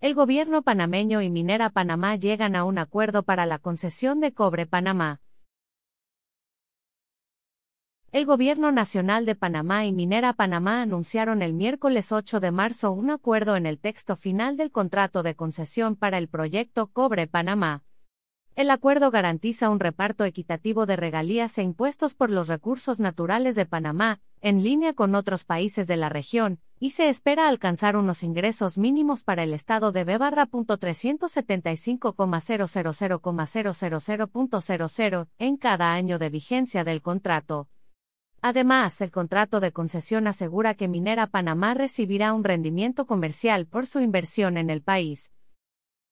El gobierno panameño y Minera Panamá llegan a un acuerdo para la concesión de Cobre Panamá. El Gobierno Nacional de Panamá y Minera Panamá anunciaron el miércoles 8 de marzo un acuerdo en el texto final del contrato de concesión para el proyecto Cobre Panamá. El acuerdo garantiza un reparto equitativo de regalías e impuestos por los recursos naturales de Panamá, en línea con otros países de la región, y se espera alcanzar unos ingresos mínimos para el estado de B-375,000,000.00 en cada año de vigencia del contrato. Además, el contrato de concesión asegura que Minera Panamá recibirá un rendimiento comercial por su inversión en el país,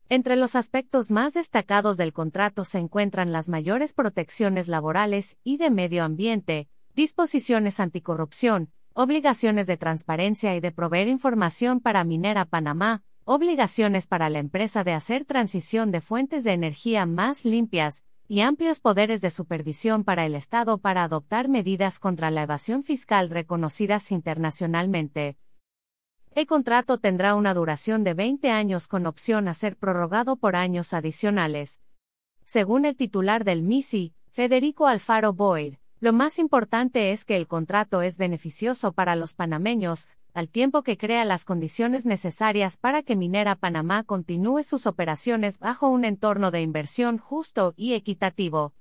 entre los aspectos más destacados del contrato se encuentran las mayores protecciones laborales y de medio ambiente, disposiciones anticorrupción, obligaciones de transparencia y de proveer información para Minera Panamá, obligaciones para la empresa de hacer transición de fuentes de energía más limpias, y amplios poderes de supervisión para el Estado para adoptar medidas contra la evasión fiscal reconocidas internacionalmente. El contrato tendrá una duración de 20 años con opción a ser prorrogado por años adicionales. Según el titular del MISI, Federico Alfaro Boyd, lo más importante es que el contrato es beneficioso para los panameños, al tiempo que crea las condiciones necesarias para que Minera Panamá continúe sus operaciones bajo un entorno de inversión justo y equitativo.